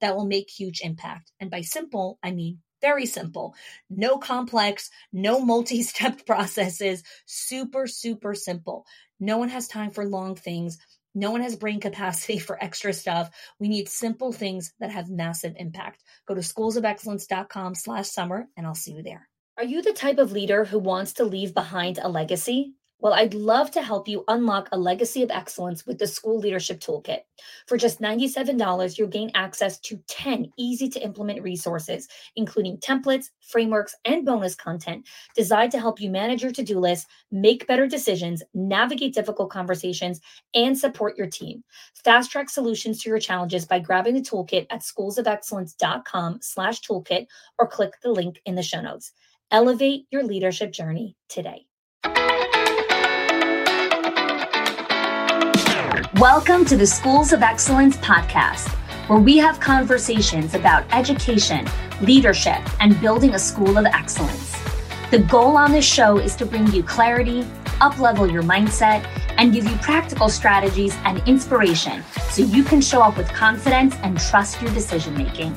that will make huge impact. And by simple, I mean very simple. No complex, no multi step processes, super, super simple. No one has time for long things. No one has brain capacity for extra stuff. We need simple things that have massive impact. Go to schoolsofexcellence.com slash summer and I'll see you there. Are you the type of leader who wants to leave behind a legacy? Well, I'd love to help you unlock a legacy of excellence with the School Leadership Toolkit. For just $97, you'll gain access to 10 easy to implement resources, including templates, frameworks, and bonus content designed to help you manage your to do list, make better decisions, navigate difficult conversations, and support your team. Fast track solutions to your challenges by grabbing the toolkit at schoolsofexcellence.com slash toolkit or click the link in the show notes. Elevate your leadership journey today. Welcome to the Schools of Excellence podcast, where we have conversations about education, leadership, and building a school of excellence. The goal on this show is to bring you clarity, uplevel your mindset, and give you practical strategies and inspiration so you can show up with confidence and trust your decision making.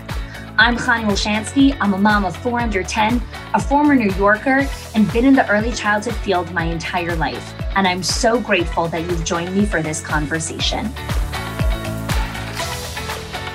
I'm Chani Olshansky. I'm a mom of four under 10, a former New Yorker, and been in the early childhood field my entire life. And I'm so grateful that you've joined me for this conversation.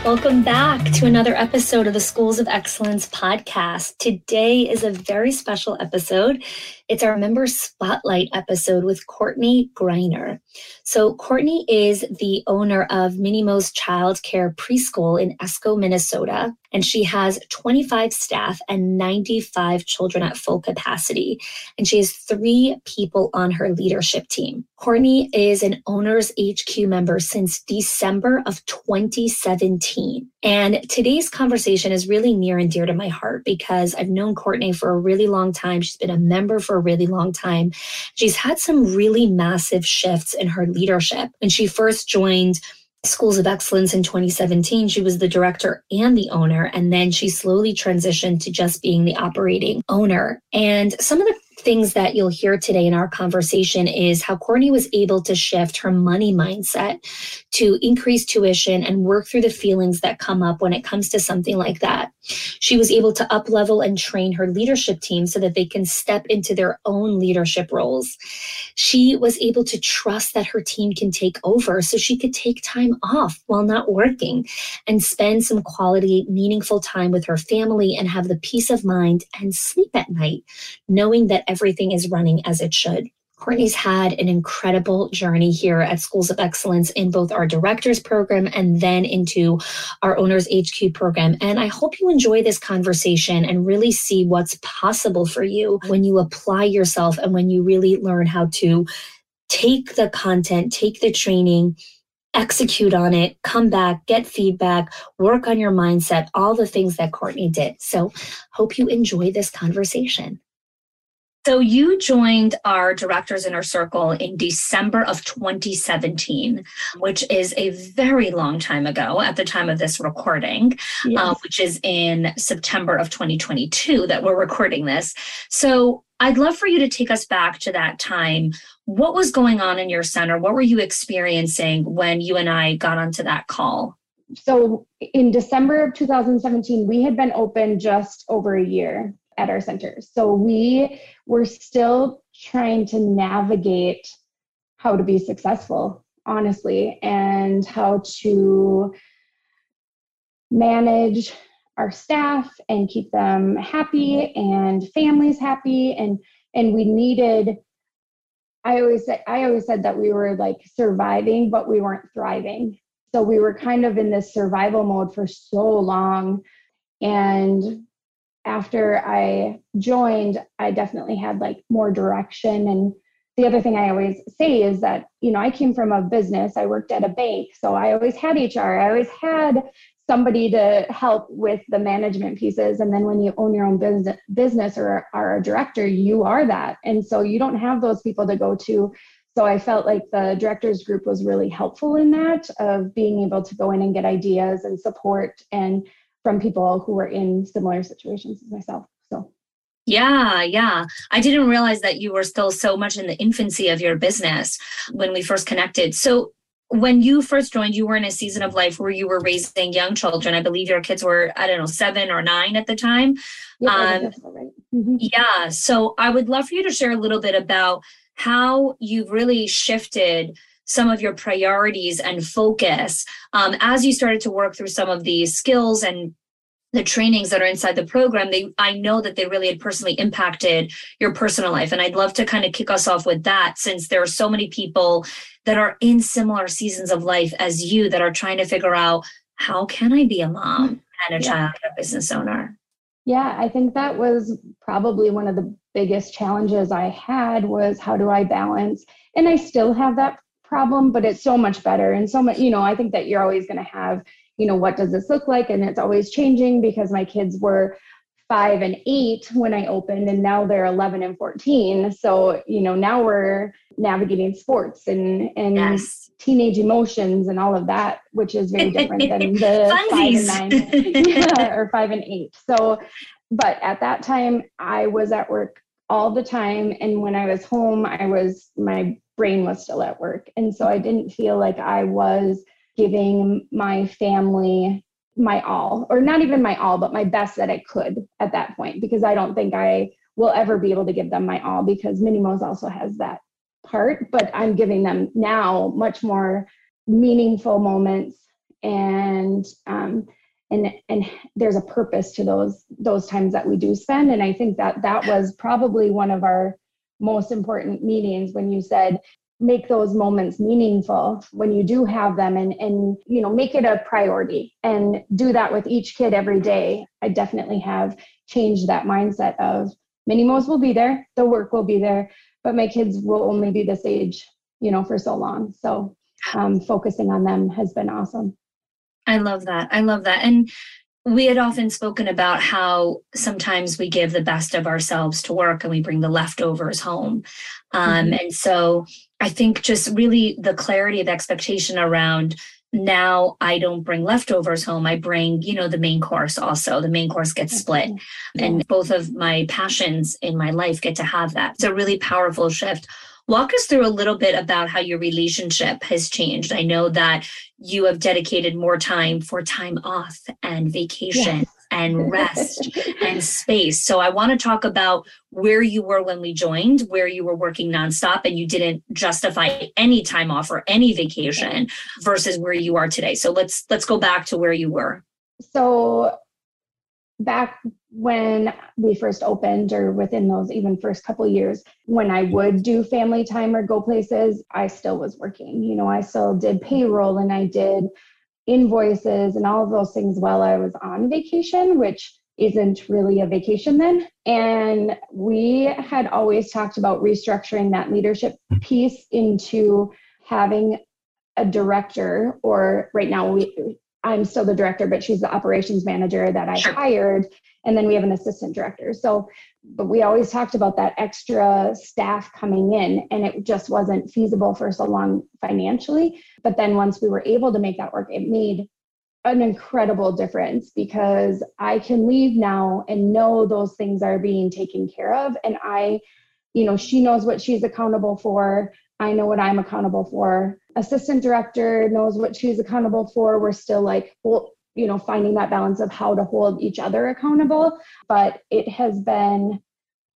Welcome back to another episode of the Schools of Excellence podcast. Today is a very special episode. It's our member spotlight episode with Courtney Greiner. So, Courtney is the owner of Minimo's Child Care Preschool in Esko, Minnesota and she has 25 staff and 95 children at full capacity. And she has three people on her leadership team. Courtney is an Owners HQ member since December of 2017. And today's conversation is really near and dear to my heart because I've known Courtney for a really long time. She's been a member for a really long time. She's had some really massive shifts in her leadership. When she first joined, Schools of Excellence in 2017. She was the director and the owner, and then she slowly transitioned to just being the operating owner. And some of the things that you'll hear today in our conversation is how Courtney was able to shift her money mindset to increase tuition and work through the feelings that come up when it comes to something like that. She was able to up level and train her leadership team so that they can step into their own leadership roles. She was able to trust that her team can take over so she could take time off while not working and spend some quality, meaningful time with her family and have the peace of mind and sleep at night, knowing that everything is running as it should. Courtney's had an incredible journey here at Schools of Excellence in both our directors program and then into our owners HQ program. And I hope you enjoy this conversation and really see what's possible for you when you apply yourself and when you really learn how to take the content, take the training, execute on it, come back, get feedback, work on your mindset, all the things that Courtney did. So hope you enjoy this conversation. So you joined our directors inner circle in December of 2017, which is a very long time ago at the time of this recording, yes. uh, which is in September of 2022 that we're recording this. So I'd love for you to take us back to that time. What was going on in your center? What were you experiencing when you and I got onto that call? So in December of 2017, we had been open just over a year at our centers. So we were still trying to navigate how to be successful, honestly, and how to manage our staff and keep them happy and families happy and and we needed I always said I always said that we were like surviving but we weren't thriving. So we were kind of in this survival mode for so long And after I joined, I definitely had like more direction. And the other thing I always say is that, you know, I came from a business, I worked at a bank. So I always had HR, I always had somebody to help with the management pieces. And then when you own your own business, or are a director, you are that. And so you don't have those people to go to. So I felt like the directors group was really helpful in that of being able to go in and get ideas and support and from people who were in similar situations as myself. So yeah, yeah. I didn't realize that you were still so much in the infancy of your business when we first connected. So when you first joined, you were in a season of life where you were raising young children. I believe your kids were, I don't know, seven or nine at the time. Yeah, um, right. mm-hmm. yeah. So I would love for you to share a little bit about how you've really shifted some of your priorities and focus um, as you started to work through some of these skills and the trainings that are inside the program they i know that they really had personally impacted your personal life and i'd love to kind of kick us off with that since there are so many people that are in similar seasons of life as you that are trying to figure out how can I be a mom and a yeah. child a business owner? Yeah, I think that was probably one of the biggest challenges I had was how do I balance? And I still have that problem, but it's so much better. And so much, you know, I think that you're always going to have, you know, what does this look like? And it's always changing because my kids were five and eight when I opened, and now they're 11 and 14. So, you know, now we're navigating sports and, and yes. teenage emotions and all of that, which is very different than the five and nine yeah, or five and eight. So, but at that time, I was at work all the time. And when I was home, I was, my brain was still at work. And so I didn't feel like I was giving my family my all, or not even my all, but my best that I could at that point, because I don't think I will ever be able to give them my all because Minnie Mo's also has that part, but I'm giving them now much more meaningful moments and um, and and there's a purpose to those those times that we do spend. And i think that that was probably one of our most important meetings when you said make those moments meaningful when you do have them and and you know make it a priority and do that with each kid every day. I definitely have changed that mindset of mini mo's will be there the work will be there but my kids will only be this age you know for so long. So um, focusing on them has been awesome i love that i love that and we had often spoken about how sometimes we give the best of ourselves to work and we bring the leftovers home um, mm-hmm. and so I think just really the clarity of expectation around now I don't bring leftovers home. I bring, you know, the main course also. The main course gets split. Yeah. And both of my passions in my life get to have that. It's a really powerful shift. Walk us through a little bit about how your relationship has changed. I know that you have dedicated more time for time off and vacation and rest and space. So I want to talk about where you were when we joined, where you were working nonstop and you didn't justify any time off or any vacation versus where you are today. So let's let's go back to where you were. So back when we first opened or within those even first couple years when i would do family time or go places i still was working you know i still did payroll and i did invoices and all of those things while I was on vacation, which isn't really a vacation then. And we had always talked about restructuring that leadership piece into having a director, or right now we I'm still the director, but she's the operations manager that I sure. hired. And then we have an assistant director. So, but we always talked about that extra staff coming in, and it just wasn't feasible for so long financially. But then once we were able to make that work, it made an incredible difference because I can leave now and know those things are being taken care of. And I, you know, she knows what she's accountable for. I know what I'm accountable for. Assistant director knows what she's accountable for. We're still like, well, you know, finding that balance of how to hold each other accountable. But it has been,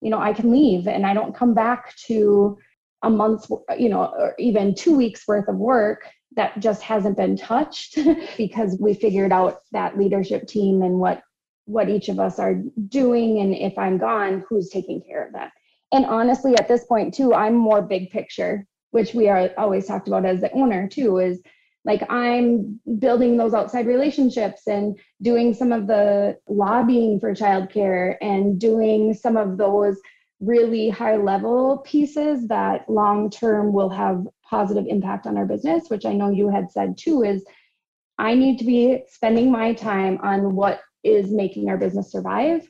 you know, I can leave and I don't come back to a month's, you know, or even two weeks worth of work that just hasn't been touched because we figured out that leadership team and what what each of us are doing and if i'm gone who's taking care of that and honestly at this point too i'm more big picture which we are always talked about as the owner too, is like i'm building those outside relationships and doing some of the lobbying for childcare and doing some of those really high level pieces that long term will have positive impact on our business which i know you had said too is i need to be spending my time on what is making our business survive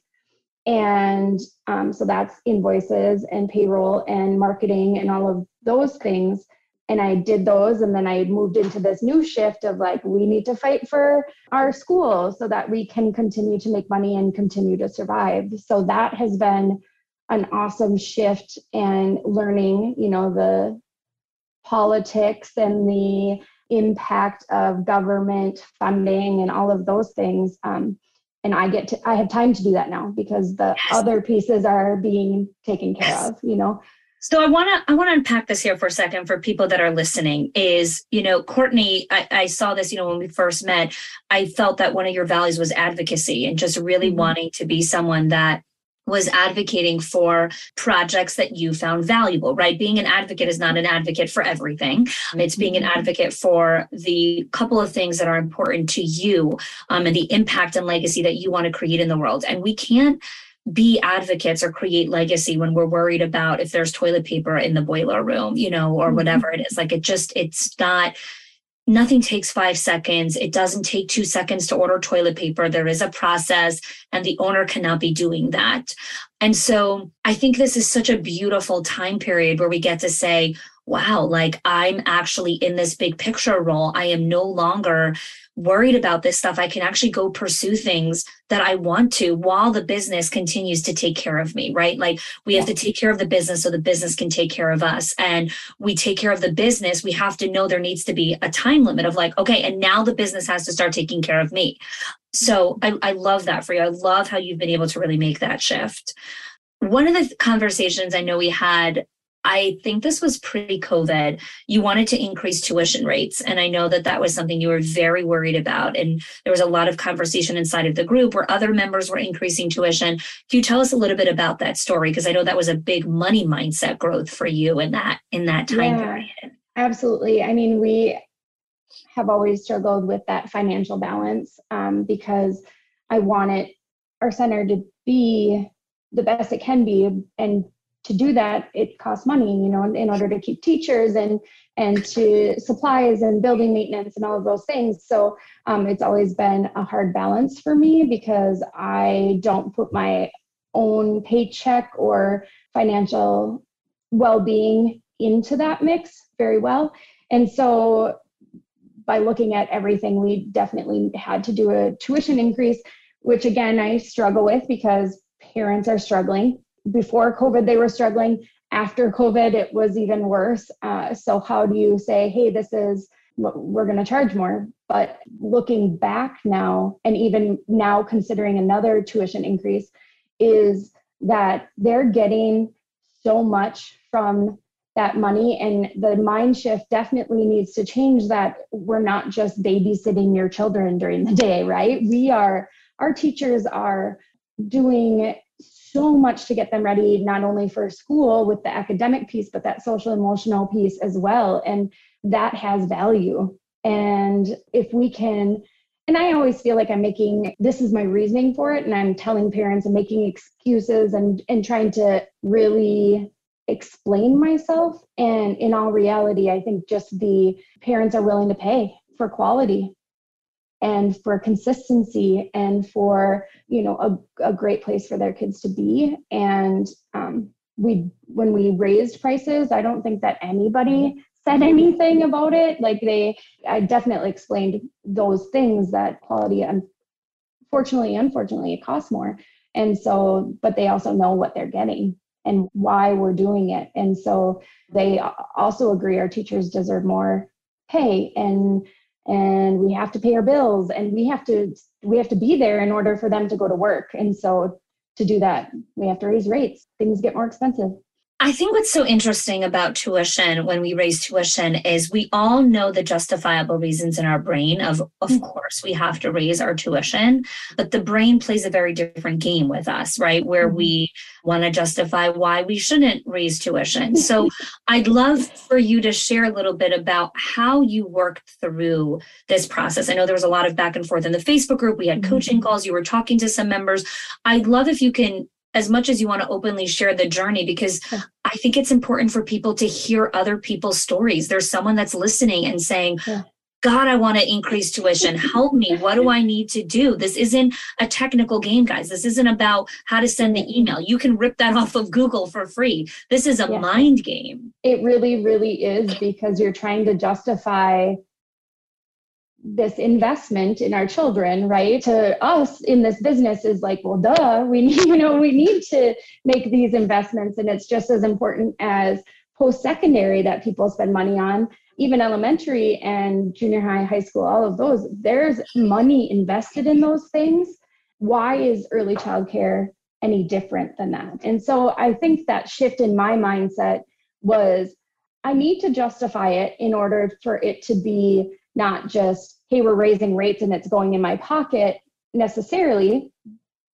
and um, so that's invoices and payroll and marketing and all of those things and I did those and then I moved into this new shift of like we need to fight for our school so that we can continue to make money and continue to survive. So that has been an awesome shift and learning, you know, the politics and the impact of government funding and all of those things. Um, and I get to I have time to do that now because the yes. other pieces are being taken care yes. of, you know. So I want to I want to unpack this here for a second for people that are listening. Is you know Courtney, I, I, saw this you know when we first met. I felt that one of your values was advocacy and just really mm-hmm. wanting to be someone that was advocating for projects that you found valuable, right? Being an advocate is not an advocate for everything. It's being an mm-hmm. advocate for the couple of things that are important to you um, and the impact and legacy that you want to create in the world. And we can't be advocates or create legacy when we're worried about if there's toilet paper in the boiler room, you know, or mm-hmm. whatever it is. Like it just, it's not, nothing takes five seconds. It doesn't take two seconds to order toilet paper. There is a process, and the owner cannot be doing that. And so I think this is such a beautiful time period where we get to say, wow, like I'm actually in this big picture role. I am no longer worried about this stuff. I can actually go pursue things that I want to while the business continues to take care of me, right? Like we have to take care of the business so the business can take care of us. And we take care of the business. We have to know there needs to be a time limit of like, okay, and now the business has to start taking care of me. So I, I love that for you. I love how you've been able to really make that shift. One of the conversations I know we had I think this was pre COVID. You wanted to increase tuition rates. And I know that that was something you were very worried about. And there was a lot of conversation inside of the group where other members were increasing tuition. Can you tell us a little bit about that story? Because I know that was a big money mindset growth for you in that in that time yeah, period. Absolutely. I mean, we have always struggled with that financial balance um, because I wanted our center to be the best it can be and to do that it costs money you know in, in order to keep teachers and and to supplies and building maintenance and all of those things. So um, it's always been a hard balance for me because i don't put my own paycheck or financial well-being into that mix very well. And so by looking at everything we definitely had to do a tuition increase which again i struggle with because parents are struggling before COVID, they were struggling. After COVID, it was even worse. Uh, so, how do you say, hey, this is we're going to charge more? But looking back now, and even now considering another tuition increase, is that they're getting so much from that money and the mind shift definitely needs to change that we're not just babysitting your children during the day right we are our teachers are doing so much to get them ready, not only for school with the academic piece, but that social emotional piece as well. And that has value. And if we can, and I always feel like I'm making this is my reasoning for it, and I'm telling parents and making excuses and, and trying to really explain myself. And in all reality, I think just the parents are willing to pay for quality and for consistency and for you know a, a great place for their kids to be. And um, we when we raised prices i don't think that anybody said anything about it. Like they i definitely explained those things that quality unfortunately unfortunately it costs more. And so but they also know what they're getting and why we're doing it. And so they also agree our teachers deserve more pay and and we have to pay our bills and we have to we have to be there in order for them to go to work. And so to do that we have to raise rates. Things get more expensive I think what's so interesting about tuition when we raise tuition is we all know the justifiable reasons in our brain of of mm-hmm. course we have to raise our tuition, but the brain plays a very different game with us, right? Where mm-hmm. we want to justify why we shouldn't raise tuition. So I'd love for you to share a little bit about how you worked through this process. I know there was a lot of back and forth in the Facebook group. We had mm-hmm. coaching calls, you were talking to some members. I'd love if you can as much as you want to openly share the journey because I think it's important for people to hear other people's stories. There's someone that's listening and saying, God, I want to increase tuition. Help me. What do I need to do? This isn't a technical game, guys. This isn't about how to send the email. You can rip that off of Google for free. This is a yeah. mind game. It really, really is because you're trying to justify this investment in our children right? To us in this business is like well duh we need you know we need to make these investments. And it's just as important as post secondary that people spend money on even elementary and junior high high school all of those. There's money invested in those things. Why is early childcare any different than that? And so i think that shift in my mindset was i need to justify it in order for it to be not just, hey, we're raising rates and it's going in my pocket necessarily,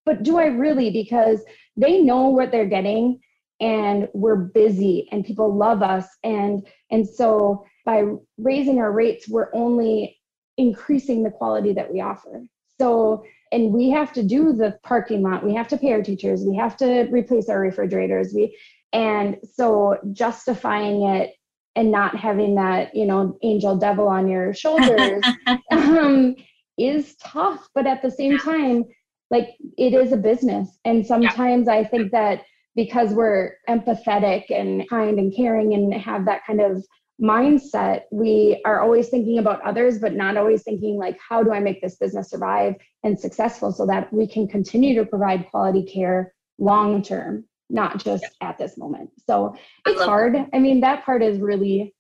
but do I really? Because they know what they're getting and we're busy and people love us. And, and so by raising our rates, we're only increasing the quality that we offer. So, and we have to do the parking lot, we have to pay our teachers, we have to replace our refrigerators. We, and so justifying it and not having that you know angel devil on your shoulders um, is tough but at the same time like it is a business. And sometimes yeah. i think that because we're empathetic and kind and caring and have that kind of mindset we are always thinking about others but not always thinking like how do i make this business survive and successful so that we can continue to provide quality care long term not just yeah. at this moment. So it's hard. That. I mean, that part has really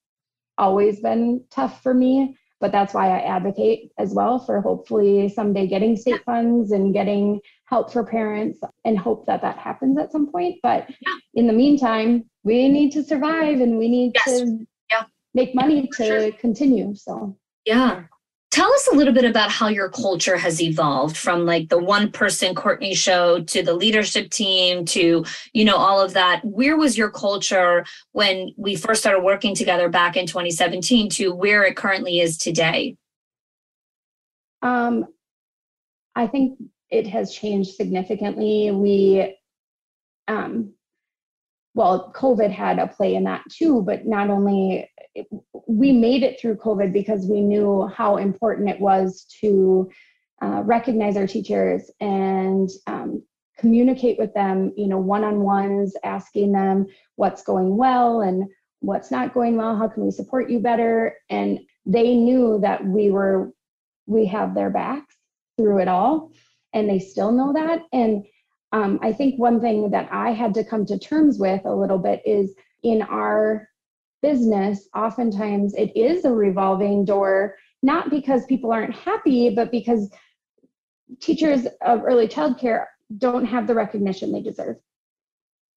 always been tough for me, but that's why I advocate as well for hopefully someday getting state yeah. funds and getting help for parents and hope that that happens at some point. But yeah. in the meantime, we need to survive and we need yes. to make money to sure. continue. So, yeah. Tell us a little bit about how your culture has evolved from like the one person Courtney show to the leadership team to, you know, all of that. Where was your culture when we first started working together back in 2017 to where it currently is today? Um, I think it has changed significantly. We, um, well, COVID had a play in that too, but not only we made it through COVID because we knew how important it was to uh, recognize our teachers and um, communicate with them, you know, one-on-ones, asking them what's going well and what's not going well, how can we support you better? And they knew that we were, we have their backs through it all, and they still know that. And um, I think one thing that I had to come to terms with a little bit is in our business, oftentimes it is a revolving door, not because people aren't happy, but because teachers of early childcare don't have the recognition they deserve.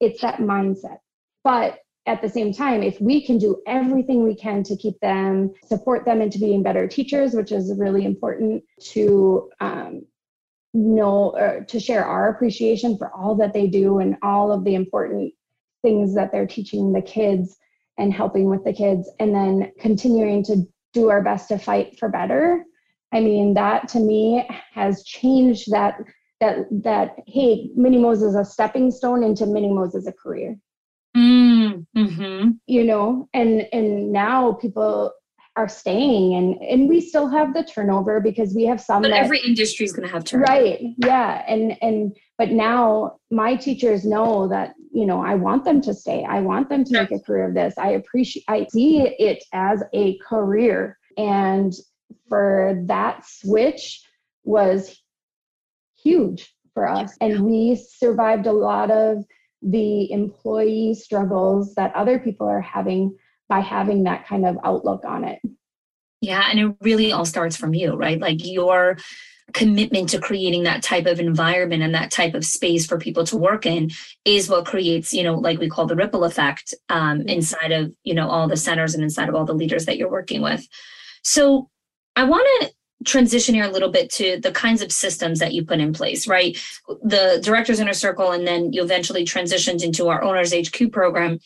It's that mindset. But at the same time, if we can do everything we can to keep them, support them into being better teachers, which is really important to um, know, uh, to share our appreciation for all that they do and all of the important things that they're teaching the kids and helping with the kids and then continuing to do our best to fight for better. I mean that to me has changed that that that hey mini Mo's is a stepping stone into mini Mo's as a career. Mm, mm-hmm. you know and and now people are staying and and we still have the turnover because we have some but that, every industry is going to have turnover. Right yeah and and but now my teachers know that you know i want them to stay. I want them to make a career of this. I appreciate i see it as a career. And for that switch was huge for us. And we survived a lot of the employee struggles that other people are having by having that kind of outlook on it. Yeah, and it really all starts from you, right? Like your commitment to creating that type of environment and that type of space for people to work in is what creates you know like we call the ripple effect um, mm-hmm. inside of you know all the centers and inside of all the leaders that you're working with. So i want to transition here a little bit to the kinds of systems that you put in place right? The directors inner circle and then you eventually transitioned into our owners hq program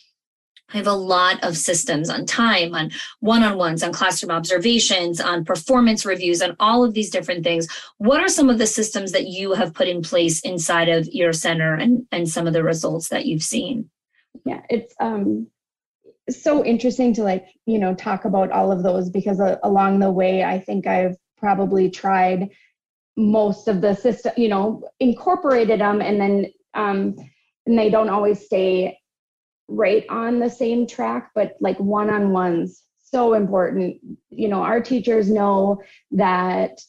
I have a lot of systems on time, on one on ones, on classroom observations, on performance reviews, on all of these different things. What are some of the systems that you have put in place inside of your center and, and some of the results that you've seen? Yeah, it's um, so interesting to like, you know, talk about all of those because uh, along the way, I think I've probably tried most of the system, you know, incorporated them and then um, and they don't always stay right on the same track, but like one on ones, so important. You know, our teachers know that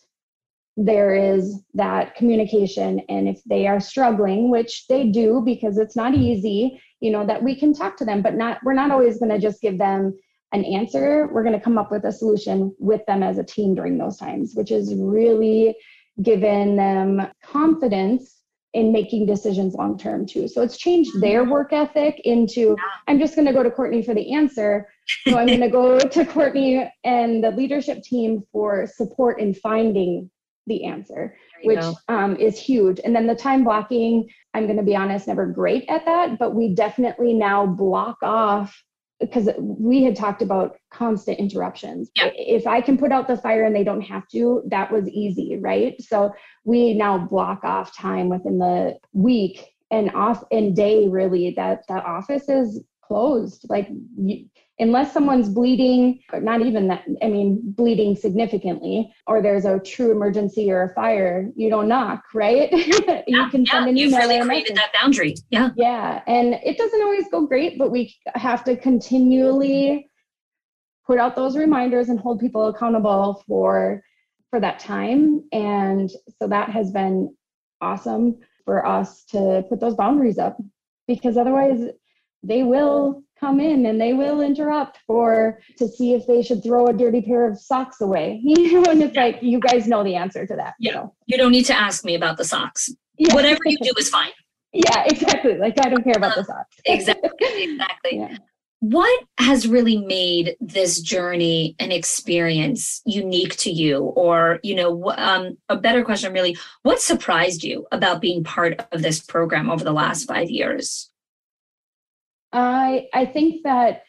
there is that communication, and if they are struggling, which they do because it's not easy, you know, that we can talk to them, but not, we're not always going to just give them an answer. We're going to come up with a solution with them as a team during those times, which is really given them confidence in making decisions long term too. So it's changed their mm-hmm. work ethic into I'm just going to go to Courtney for the answer. So I'm going to go to Courtney and the leadership team for support in finding the answer, which um, is huge. And then the time blocking, I'm going to be honest, never great at that, but we definitely now block off because we had talked about constant interruptions. Yeah. If I can put out the fire and they don't have to, that was easy, right? So we now block off time within the week and off and day really that that office is closed. Like you, unless someone's bleeding, or not even that, I mean, bleeding significantly, or there's a true emergency or a fire, you don't knock, right? you yeah, can send yeah, an You've really created that boundary. Yeah. Yeah. And it doesn't always go great, but we have to continually put out those reminders and hold people accountable for for that time. And so that has been awesome for us to put those boundaries up because otherwise they will come in and they will interrupt for to see if they should throw a dirty pair of socks away. You know, and it's yeah. like you guys know the answer to that. Yeah. So. You don't need to ask me about the socks. Yeah. Whatever you do is fine. Yeah, exactly. Like I don't care about the socks. exactly. Exactly. Yeah. What has really made this journey and experience unique to you? Or, you know, um, a better question really, what surprised you about being part of this program over the last five years? I I think that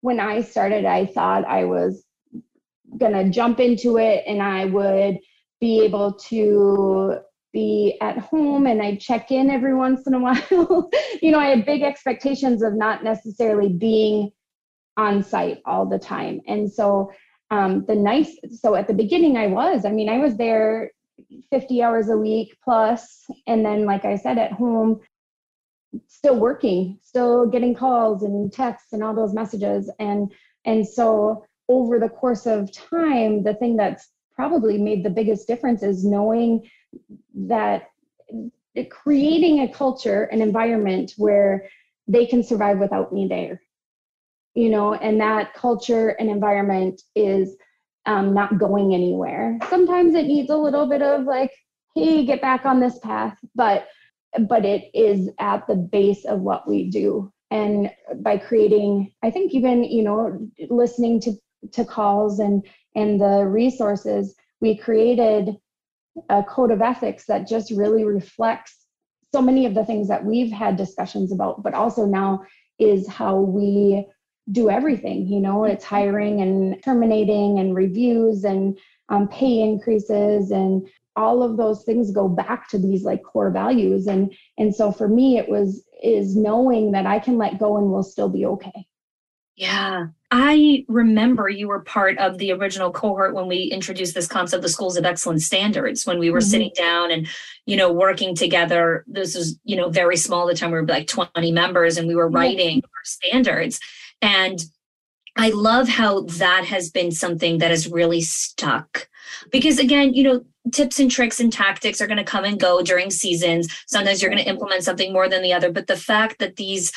when I started, I thought I was gonna jump into it and I would be able to be at home and I'd check in every once in a while. you know, I had big expectations of not necessarily being on site all the time. And so um, the nice, so at the beginning I was, I mean, I was there 50 hours a week plus, And then, like I said, at home, still working, still getting calls and texts and all those messages. And and so over the course of time, the thing that's probably made the biggest difference is knowing that creating a culture, an environment where they can survive without me there. You know, and that culture and environment is um, not going anywhere. Sometimes it needs a little bit of like, hey, get back on this path. But but it is at the base of what we do. And by creating i think even you know listening to to calls and and the resources we created a code of ethics that just really reflects so many of the things that we've had discussions about but also now is how we do everything you know? It's hiring and terminating and reviews and um, pay increases and all of those things go back to these like core values. And and so for me it was is knowing that i can let go and we'll still be okay. Yeah. I remember you were part of the original cohort when we introduced this concept of schools of excellence standards when we were mm-hmm. sitting down and you know working together. This was you know very small at the time we were like 20 members and we were writing yeah. our standards. And I love how that has been something that has really stuck. Because again, you know, tips and tricks and tactics are going to come and go during seasons. Sometimes you're going to implement something more than the other. But the fact that these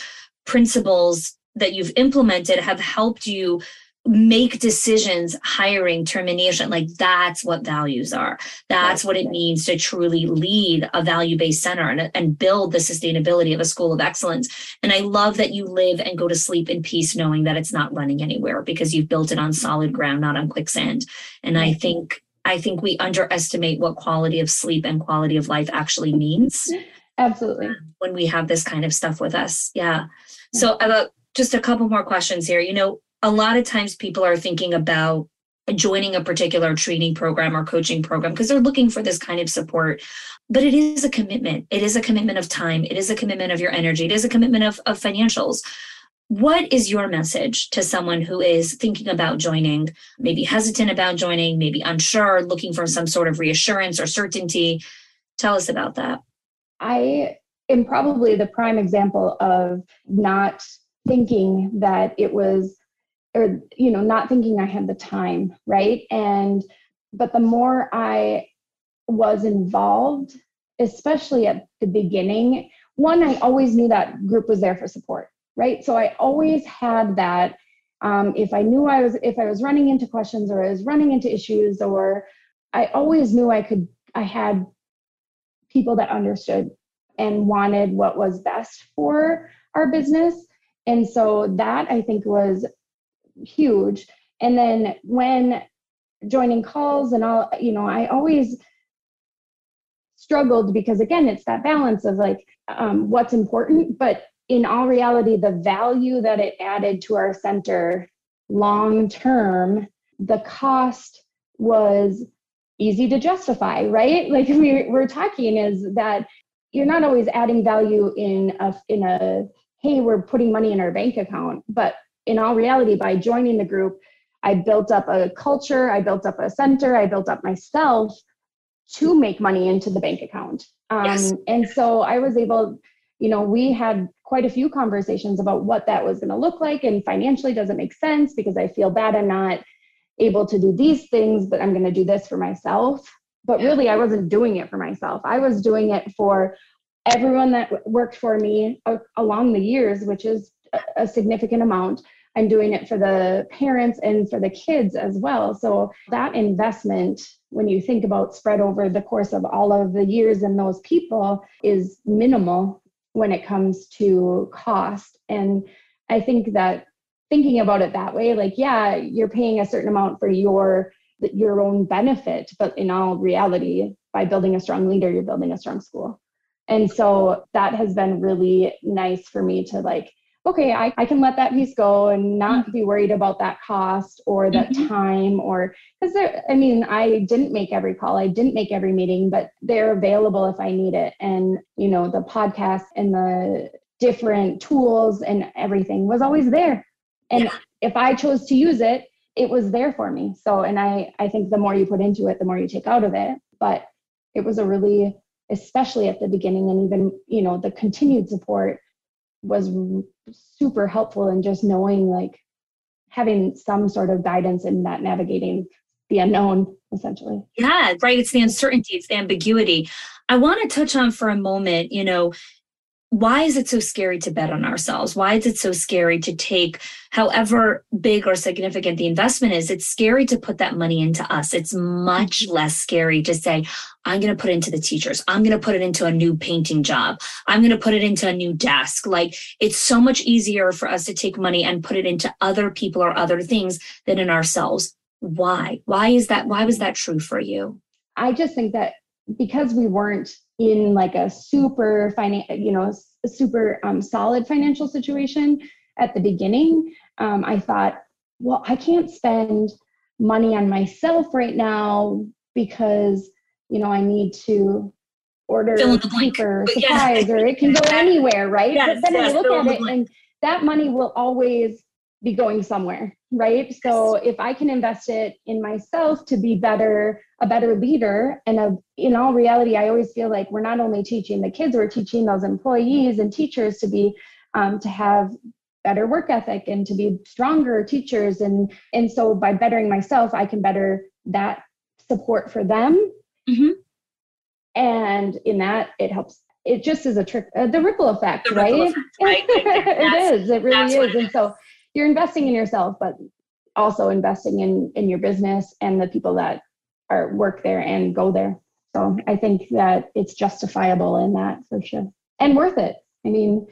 principles that you've implemented have helped you make decisions hiring termination like that's what values are. That's what it means to truly lead a value-based center and, and build the sustainability of a school of excellence. And i love that you live and go to sleep in peace knowing that it's not running anywhere because you've built it on solid ground not on quicksand. And i think i think we underestimate what quality of sleep and quality of life actually means. Mm-hmm. Absolutely. When we have this kind of stuff with us. Yeah. So about just a couple more questions here. You know a lot of times people are thinking about joining a particular training program or coaching program because they're looking for this kind of support. But it is a commitment. It is a commitment of time. It is a commitment of your energy. It is a commitment of, of financials. What is your message to someone who is thinking about joining, maybe hesitant about joining, maybe unsure, looking for some sort of reassurance or certainty? Tell us about that. I am probably the prime example of not thinking that it was or you know not thinking i had the time right? And but the more i was involved especially at the beginning one i always knew that group was there for support right? So i always had that um, if i knew i was if i was running into questions or i was running into issues or i always knew i could i had people that understood and wanted what was best for our business. And so that i think was huge. And then when joining calls and all, you know, I always struggled because again, it's that balance of like um, what's important, but in all reality, the value that it added to our center long term, the cost was easy to justify, right? Like we, we're talking is that you're not always adding value in a in a hey, we're putting money in our bank account, but in all reality, by joining the group, I built up a culture, I built up a center, I built up myself to make money into the bank account. Um, yes. And so I was able, you know, we had quite a few conversations about what that was going to look like. And financially, doesn't make sense because I feel bad I'm not able to do these things, but I'm going to do this for myself. But really, I wasn't doing it for myself. I was doing it for everyone that worked for me along the years, which is a significant amount. I'm doing it for the parents and for the kids as well. So that investment, when you think about spread over the course of all of the years and those people, is minimal when it comes to cost. And I think that thinking about it that way, like, yeah, you're paying a certain amount for your your own benefit, but in all reality, by building a strong leader, you're building a strong school. And so that has been really nice for me to like okay, I, I can let that piece go and not mm-hmm. be worried about that cost or that mm-hmm. time or because I mean, I didn't make every call, I didn't make every meeting, but they're available if I need it. And, you know, the podcast and the different tools and everything was always there. And yeah. if I chose to use it, it was there for me. So, and I, I think the more you put into it, the more you take out of it. But it was a really, especially at the beginning and even, you know, the continued support was super helpful in just knowing like having some sort of guidance in that navigating the unknown essentially. Yeah right it's the uncertainty it's the ambiguity. I want to touch on for a moment you know why is it so scary to bet on ourselves? Why is it so scary to take, however big or significant the investment is? It's scary to put that money into us. It's much mm-hmm. less scary to say, I'm going to put it into the teachers. I'm going to put it into a new painting job. I'm going to put it into a new desk. Like it's so much easier for us to take money and put it into other people or other things than in ourselves. Why? Why is that? Why was that true for you? I just think that because we weren't in like a super finan- you know super um, solid financial situation at the beginning um, i thought well i can't spend money on myself right now because you know i need to order paper supplies yeah. or it can go anywhere right? Yes, but then yes, i look at it and that money will always be going somewhere right? So if i can invest it in myself to be better a better leader and a, in all reality i always feel like we're not only teaching the kids we're teaching those employees and teachers to be um, to have better work ethic and to be stronger teachers. And and so by bettering myself i can better that support for them. Mm-hmm. and in that it helps. It just is a trick uh, the ripple effect the right, ripple effect, right? it is. It really is. And so you're investing in yourself but also investing in in your business and the people that are work there and go there. So I think that it's justifiable in that for sure and worth it. I mean,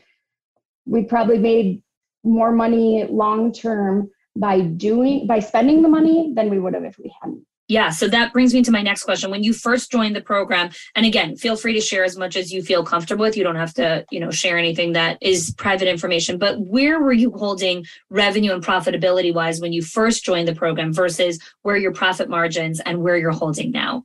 we probably made more money long term by doing by spending the money than we would have if we hadn't. Yeah, so that brings me to my next question. When you first joined the program, and again, feel free to share as much as you feel comfortable with. You don't have to, you know, share anything that is private information, but where were you holding revenue and profitability wise when you first joined the program versus where your profit margins and where you're holding now?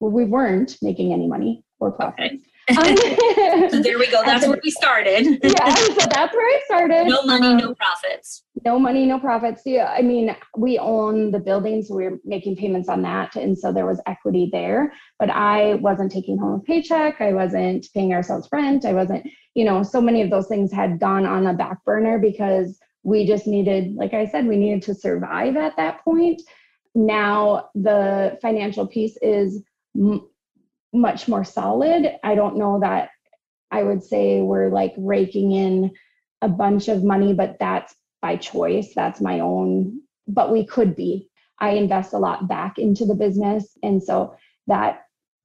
Well, we weren't making any money or profit. Okay. Um, so there we go. That's where we started. yeah, so that's where I started. No money, um, no profits. No money, no profits. Yeah, I mean, we own the building, so we are making payments on that, and so there was equity there. But I wasn't taking home a paycheck. I wasn't paying ourselves rent. I wasn't, you know, so many of those things had gone on a back burner because we just needed, like I said, we needed to survive at that point. Now the financial piece is much more solid. I don't know that I would say we're like raking in a bunch of money, but that's by choice. That's my own, but we could be. I invest a lot back into the business. And so that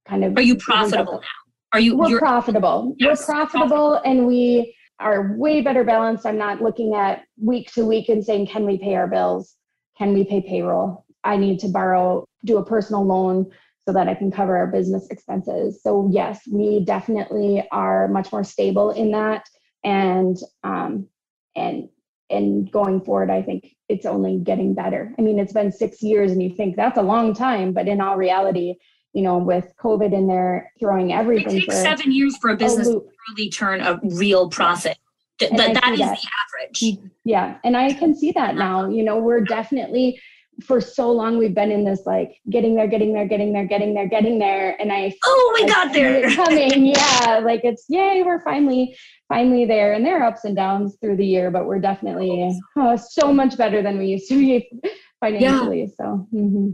kind of Are you profitable now? Are you we're profitable. Yes, we're profitable, profitable and we are way better balanced. I'm not looking at week to week and saying, can we pay our bills? Can we pay payroll? I need to borrow, do a personal loan so that I can cover our business expenses. So, yes, we definitely are much more stable in that. And, um, and, and going forward, I think it's only getting better. I mean, it's been six years and you think that's a long time, but in all reality, you know, with COVID in there throwing everything. It takes seven years for a business to really turn a real profit. But that is that. the average. Yeah. And I can see that now. You know, we're definitely for so long we've been in this like getting there, getting there, getting there, getting there, getting there, and I oh we I got there coming, yeah, like it's yay, we're finally finally there, and there are ups and downs through the year, but we're definitely oh, so much better than we used to be financially. Yeah. So, mm-hmm.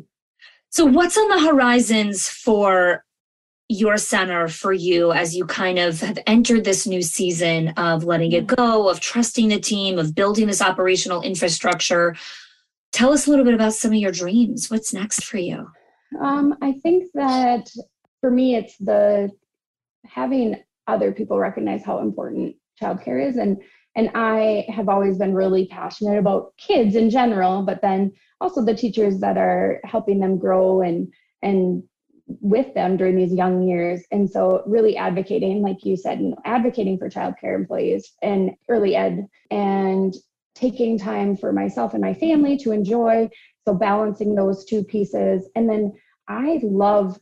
so what's on the horizons for your center for you as you kind of have entered this new season of letting it go, of trusting the team, of building this operational infrastructure? Tell us a little bit about some of your dreams. What's next for you? Um, I think that for me, it's the having other people recognize how important childcare is, and and I have always been really passionate about kids in general, but then also the teachers that are helping them grow and and with them during these young years. And so really advocating, like you said, you know, advocating for childcare employees and early ed and taking time for myself and my family to enjoy. So balancing those two pieces. And then I love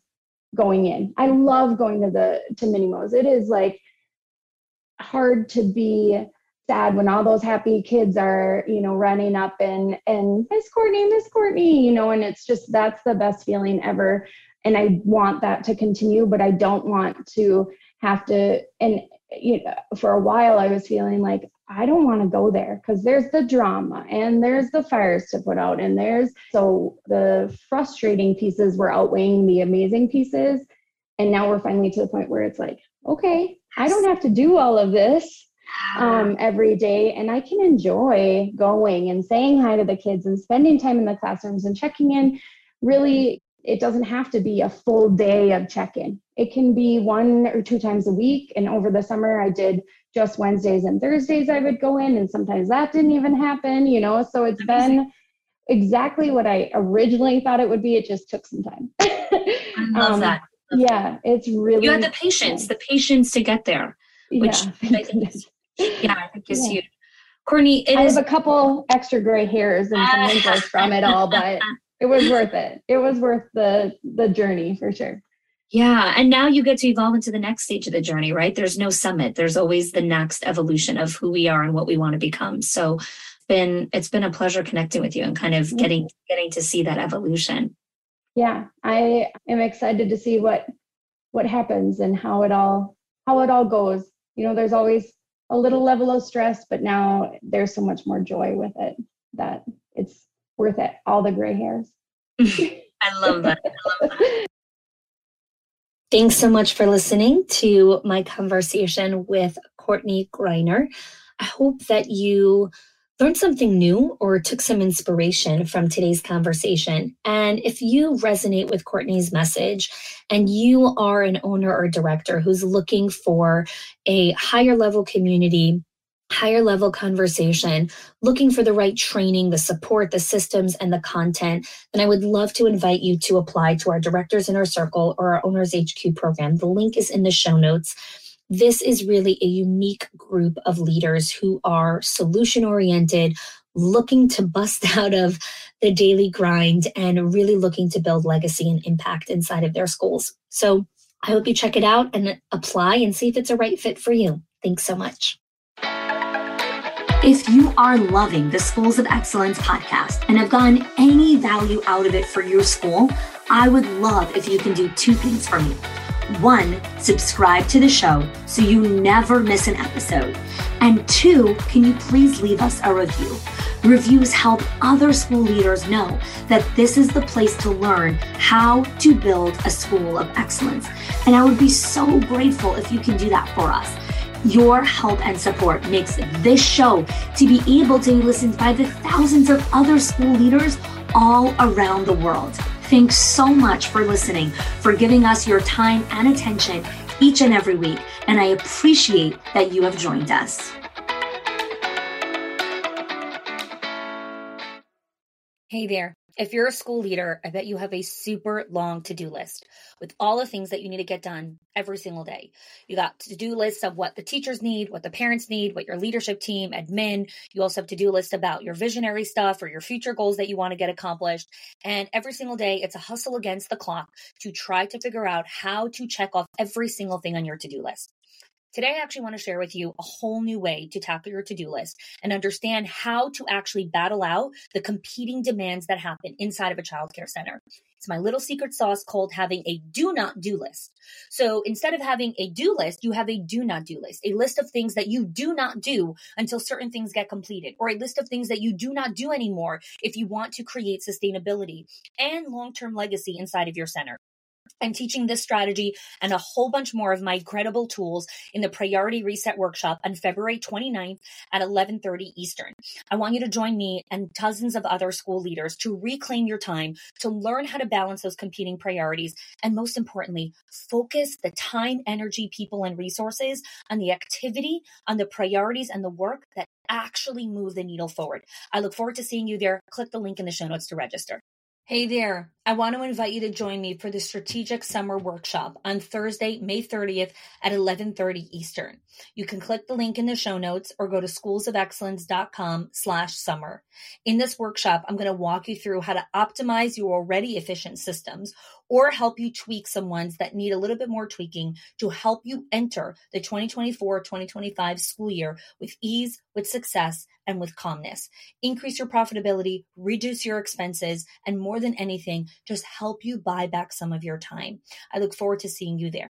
going in. I love going to the to mini mo's. It is like hard to be sad when all those happy kids are, you know, running up and and Miss Courtney, Miss Courtney, you know, and it's just that's the best feeling ever. And I want that to continue, but I don't want to have to and you know, for a while I was feeling like I don't want to go there because there's the drama and there's the fires to put out and there's so the frustrating pieces were outweighing the amazing pieces. And now we're finally to the point where it's like, okay, I don't have to do all of this um, every day and I can enjoy going and saying hi to the kids and spending time in the classrooms and checking in. Really, it doesn't have to be a full day of check in. It can be one or two times a week. And over the summer, I did just Wednesdays and Thursdays I would go in, and sometimes that didn't even happen, you know. So it's been exactly what I originally thought it would be. It just took some time. I love um, that. Love yeah, it's really you had the patience, yeah. the patience to get there, which yeah, I think is, yeah, I think is yeah. huge. Courtney, I is, have a couple extra gray hairs and some wrinkles from it all, but it was worth it. It was worth the the journey for sure. Yeah. And now you get to evolve into the next stage of the journey, right? There's no summit. There's always the next evolution of who we are and what we want to become. So been it's been a pleasure connecting with you and kind of getting getting to see that evolution. Yeah. I am excited to see what what happens and how it all how it all goes. You know, there's always a little level of stress, but now there's so much more joy with it that it's worth it. All the gray hairs. I love that. I love that. Thanks so much for listening to my conversation with Courtney Greiner. I hope that you learned something new or took some inspiration from today's conversation. And if you resonate with Courtney's message and you are an owner or director who's looking for a higher level community, higher level conversation, looking for the right training, the support, the systems, and the content, then I would love to invite you to apply to our Directors Inner Circle or our Owners HQ program. The link is in the show notes this is really a unique group of leaders who are solution oriented, looking to bust out of the daily grind and really looking to build legacy and impact inside of their schools. So I hope you check it out and apply and see if it's a right fit for you. Thanks so much. If you are loving the Schools of Excellence podcast and have gotten any value out of it for your school, I would love if you can do two things for me. One, subscribe to the show so you never miss an episode. And two, can you please leave us a review? Reviews help other school leaders know that this is the place to learn how to build a school of excellence. And I would be so grateful if you can do that for us. Your help and support makes this show to be able to be listened by the thousands of other school leaders all around the world. Thanks so much for listening, for giving us your time and attention each and every week. And I appreciate that you have joined us. Hey there. If you're a school leader, I bet you have a super long to do list with all the things that you need to get done every single day. You got to do lists of what the teachers need, what the parents need, what your leadership team, admin. You also have to do lists about your visionary stuff or your future goals that you want to get accomplished. And every single day, it's a hustle against the clock to try to figure out how to check off every single thing on your to do list. Today, I actually want to share with you a whole new way to tackle your to do list and understand how to actually battle out the competing demands that happen inside of a childcare center. It's my little secret sauce called having a do not do list. So instead of having a do list, you have a do not do list, a list of things that you do not do until certain things get completed, or a list of things that you do not do anymore if you want to create sustainability and long term legacy inside of your center. I'm teaching this strategy and a whole bunch more of my incredible tools in the Priority Reset Workshop on February 29th at 11:30 Eastern. I want you to join me and dozens of other school leaders to reclaim your time, to learn how to balance those competing priorities, and most importantly, focus the time, energy, people, and resources on the activity, on the priorities and the work that actually move the needle forward. I look forward to seeing you there. Click the link in the show notes to register. Hey there. I want to invite you to join me for the Strategic Summer Workshop on Thursday, May 30th at 11:30 Eastern. You can click the link in the show notes or go to schoolsofexcellence.com slash summer. In this workshop, I'm going to walk you through how to optimize your already efficient systems or help you tweak some ones that need a little bit more tweaking to help you enter the 2024-2025 school year with ease, with success, and with calmness. Increase your profitability, reduce your expenses, and more than anything, just help you buy back some of your time. I look forward to seeing you there.